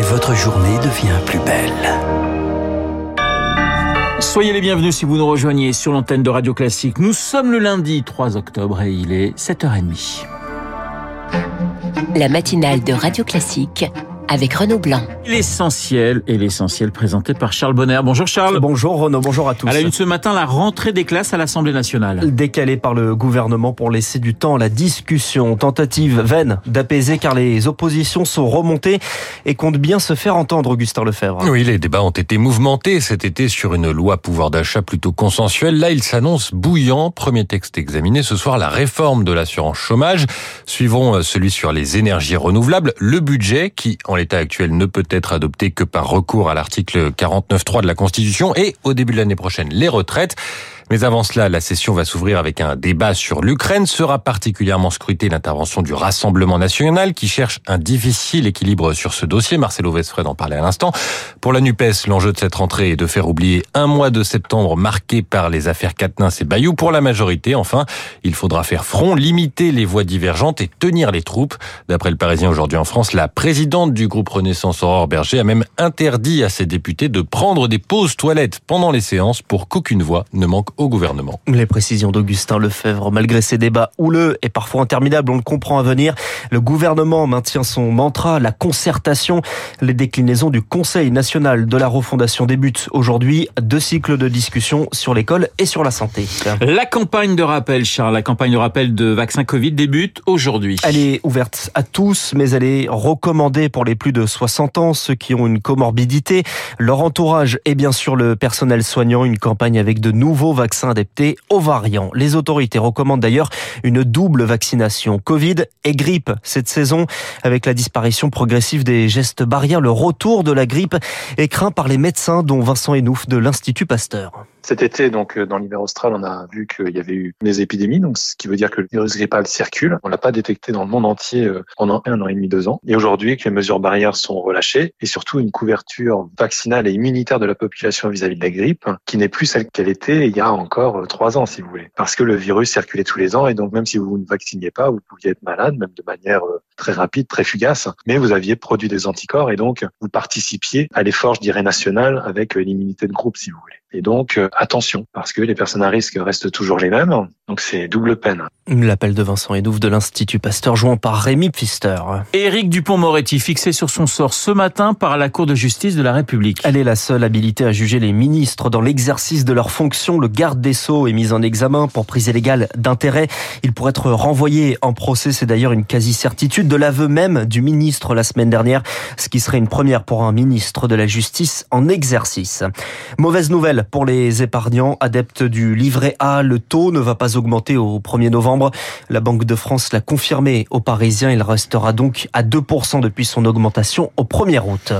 et votre journée devient plus belle. Soyez les bienvenus si vous nous rejoignez sur l'antenne de Radio Classique. Nous sommes le lundi 3 octobre et il est 7h30. La matinale de Radio Classique avec Renaud Blanc. L'essentiel et l'essentiel présenté par Charles Bonner. Bonjour Charles. Bonjour Renaud, bonjour à tous. À la une ce matin, la rentrée des classes à l'Assemblée nationale. Décalée par le gouvernement pour laisser du temps à la discussion. Tentative vaine d'apaiser car les oppositions sont remontées et comptent bien se faire entendre, Augustin Lefebvre. Oui, les débats ont été mouvementés cet été sur une loi pouvoir d'achat plutôt consensuelle. Là, il s'annonce bouillant. Premier texte examiné ce soir, la réforme de l'assurance chômage. Suivront euh, celui sur les énergies renouvelables, le budget qui, en l'état actuel ne peut être adopté que par recours à l'article 49.3 de la Constitution et au début de l'année prochaine les retraites. Mais avant cela, la session va s'ouvrir avec un débat sur l'Ukraine. Sera particulièrement scrutée l'intervention du Rassemblement national qui cherche un difficile équilibre sur ce dossier. Marcelo Vesfred en parlait à l'instant. Pour la NUPES, l'enjeu de cette rentrée est de faire oublier un mois de septembre marqué par les affaires Quatennens et Bayou. Pour la majorité, enfin, il faudra faire front, limiter les voix divergentes et tenir les troupes. D'après le Parisien aujourd'hui en France, la présidente du groupe Renaissance Aurore Berger a même interdit à ses députés de prendre des pauses toilettes pendant les séances pour qu'aucune voix ne manque au gouvernement. Les précisions d'Augustin Lefebvre, malgré ces débats houleux et parfois interminables, on le comprend à venir, le gouvernement maintient son mantra, la concertation. Les déclinaisons du Conseil national de la refondation débutent aujourd'hui. Deux cycles de discussion sur l'école et sur la santé. La campagne de rappel, Charles, la campagne de rappel de vaccin Covid débute aujourd'hui. Elle est ouverte à tous, mais elle est recommandée pour les plus de 60 ans, ceux qui ont une comorbidité, leur entourage et bien sûr le personnel soignant. Une campagne avec de nouveaux vaccins Les autorités recommandent d'ailleurs une double vaccination Covid et grippe cette saison avec la disparition progressive des gestes barrières. Le retour de la grippe est craint par les médecins dont Vincent Enouf de l'Institut Pasteur. Cet été, donc dans l'hiver austral, on a vu qu'il y avait eu des épidémies, donc ce qui veut dire que le virus grippal circule. On l'a pas détecté dans le monde entier pendant un an et demi, deux ans. Et aujourd'hui, que les mesures barrières sont relâchées et surtout une couverture vaccinale et immunitaire de la population vis-à-vis de la grippe, qui n'est plus celle qu'elle était il y a encore trois ans, si vous voulez. Parce que le virus circulait tous les ans et donc même si vous ne vacciniez pas, vous pouviez être malade, même de manière très rapide, très fugace, mais vous aviez produit des anticorps et donc vous participiez à l'effort, je dirais, national avec l'immunité de groupe, si vous voulez. Et donc, attention, parce que les personnes à risque restent toujours les mêmes, donc c'est double peine. L'appel de Vincent Edouf de l'Institut Pasteur, jouant par Rémi Pfister. Éric Dupont-Moretti, fixé sur son sort ce matin par la Cour de justice de la République. Elle est la seule habilitée à juger les ministres dans l'exercice de leurs fonctions. Le garde des Sceaux est mis en examen pour prise illégale d'intérêt. Il pourrait être renvoyé en procès, c'est d'ailleurs une quasi-certitude de l'aveu même du ministre la semaine dernière, ce qui serait une première pour un ministre de la Justice en exercice. Mauvaise nouvelle pour les épargnants adeptes du livret A. Le taux ne va pas augmenter au 1er novembre. La Banque de France l'a confirmé aux Parisiens. Il restera donc à 2% depuis son augmentation au 1er août.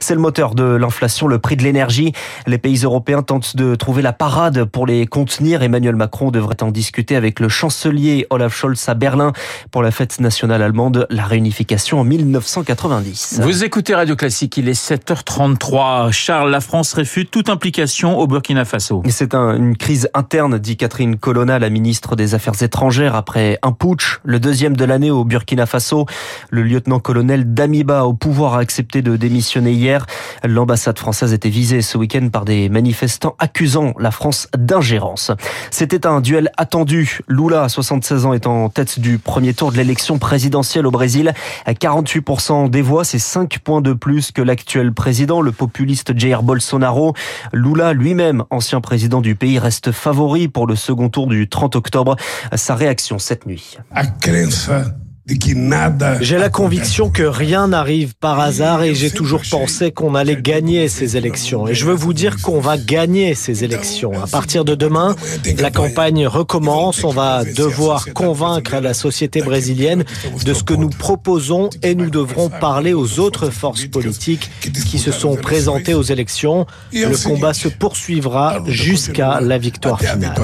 C'est le moteur de l'inflation, le prix de l'énergie. Les pays européens tentent de trouver la parade pour les contenir. Emmanuel Macron devrait en discuter avec le chancelier Olaf Scholz à Berlin pour la fête nationale allemande, la réunification en 1990. Vous écoutez Radio Classique, il est 7h33. Charles, la France réfute toute implication Burkina Faso. C'est un, une crise interne, dit Catherine Colonna, la ministre des Affaires étrangères, après un putsch, le deuxième de l'année au Burkina Faso. Le lieutenant-colonel Damiba, au pouvoir, a accepté de démissionner hier. L'ambassade française était visée ce week-end par des manifestants accusant la France d'ingérence. C'était un duel attendu. Lula, à 76 ans, est en tête du premier tour de l'élection présidentielle au Brésil. À 48% des voix, c'est 5 points de plus que l'actuel président, le populiste Jair Bolsonaro. Lula, lui-même, ancien président du pays, reste favori pour le second tour du 30 octobre. Sa réaction cette nuit. J'ai la conviction que rien n'arrive par hasard et j'ai toujours pensé qu'on allait gagner ces élections. Et je veux vous dire qu'on va gagner ces élections. À partir de demain, la campagne recommence. On va devoir convaincre la société brésilienne de ce que nous proposons et nous devrons parler aux autres forces politiques qui se sont présentées aux élections. Le combat se poursuivra jusqu'à la victoire finale.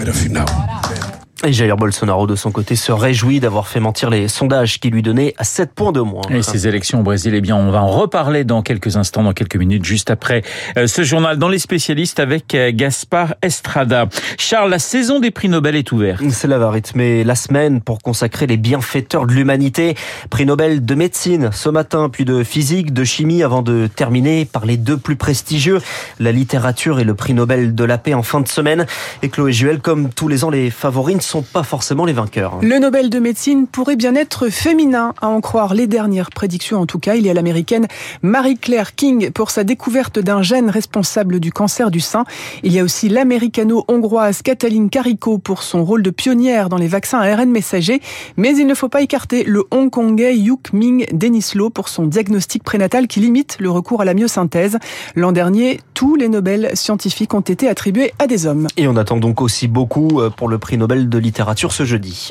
Et Jair Bolsonaro, de son côté, se réjouit d'avoir fait mentir les sondages qui lui donnaient à 7 points de moins. Et ces élections au Brésil, eh bien, on va en reparler dans quelques instants, dans quelques minutes, juste après euh, ce journal dans les spécialistes avec euh, Gaspard Estrada. Charles, la saison des prix Nobel est ouverte. Cela va rythmer la semaine pour consacrer les bienfaiteurs de l'humanité. Prix Nobel de médecine ce matin, puis de physique, de chimie, avant de terminer par les deux plus prestigieux, la littérature et le prix Nobel de la paix en fin de semaine. Et Chloé Juel, comme tous les ans, les favoris ne sont pas forcément les vainqueurs. Le Nobel de médecine pourrait bien être féminin, à en croire les dernières prédictions en tout cas. Il y a l'américaine Marie-Claire King pour sa découverte d'un gène responsable du cancer du sein. Il y a aussi l'américano-hongroise Katalin Kariko pour son rôle de pionnière dans les vaccins à ARN messager. Mais il ne faut pas écarter le hongkongais Yuk Ming Denislo pour son diagnostic prénatal qui limite le recours à la myosynthèse. L'an dernier, tous les Nobel scientifiques ont été attribués à des hommes. Et on attend donc aussi beaucoup euh, pour le prix Nobel de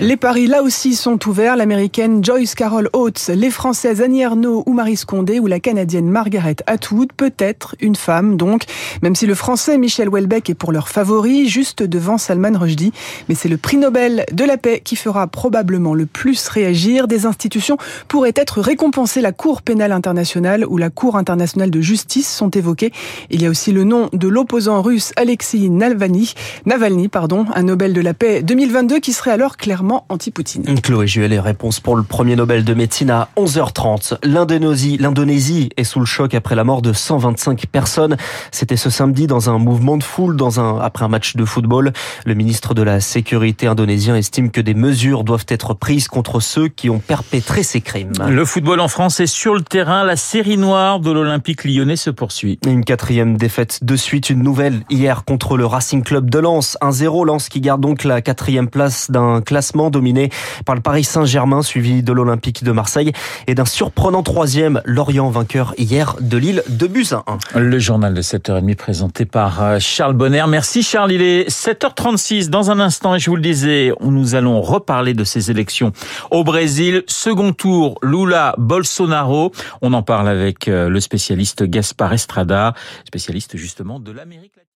Les paris là aussi sont ouverts. L'américaine Joyce Carol Oates, les françaises Annie Ernaux ou Marie Scondé ou la canadienne Margaret Atwood, peut-être une femme donc, même si le français Michel Houellebecq est pour leur favori, juste devant Salman Rushdie. Mais c'est le prix Nobel de la paix qui fera probablement le plus réagir. Des institutions pourraient être récompensées. La Cour pénale internationale ou la Cour internationale de justice sont évoquées. Il y a aussi le nom de l'opposant russe Alexei Navalny, Navalny pardon, un Nobel de la paix 2022 qui serait alors clairement anti-Poutine. Chloé Juel, réponse pour le premier Nobel de médecine à 11h30. L'Indonésie, l'Indonésie est sous le choc après la mort de 125 personnes. C'était ce samedi dans un mouvement de foule dans un, après un match de football. Le ministre de la Sécurité indonésien estime que des mesures doivent être prises contre ceux qui ont perpétré ces crimes. Le football en France est sur le terrain. La série noire de l'Olympique lyonnais se poursuit. Une quatrième défaite de suite, une nouvelle hier contre le Racing Club de Lens. 1-0, Lens qui garde donc la quatrième place d'un classement dominé par le Paris Saint-Germain, suivi de l'Olympique de Marseille et d'un surprenant troisième, Lorient vainqueur hier de Lille de buts à 1. Le journal de 7h30 présenté par euh, Charles Bonner. Merci Charles, il est 7h36. Dans un instant, et je vous le disais, nous allons reparler de ces élections au Brésil. Second tour, Lula Bolsonaro. On en parle avec euh, le spécialiste Gaspard Estrada, spécialiste justement de l'Amérique latine.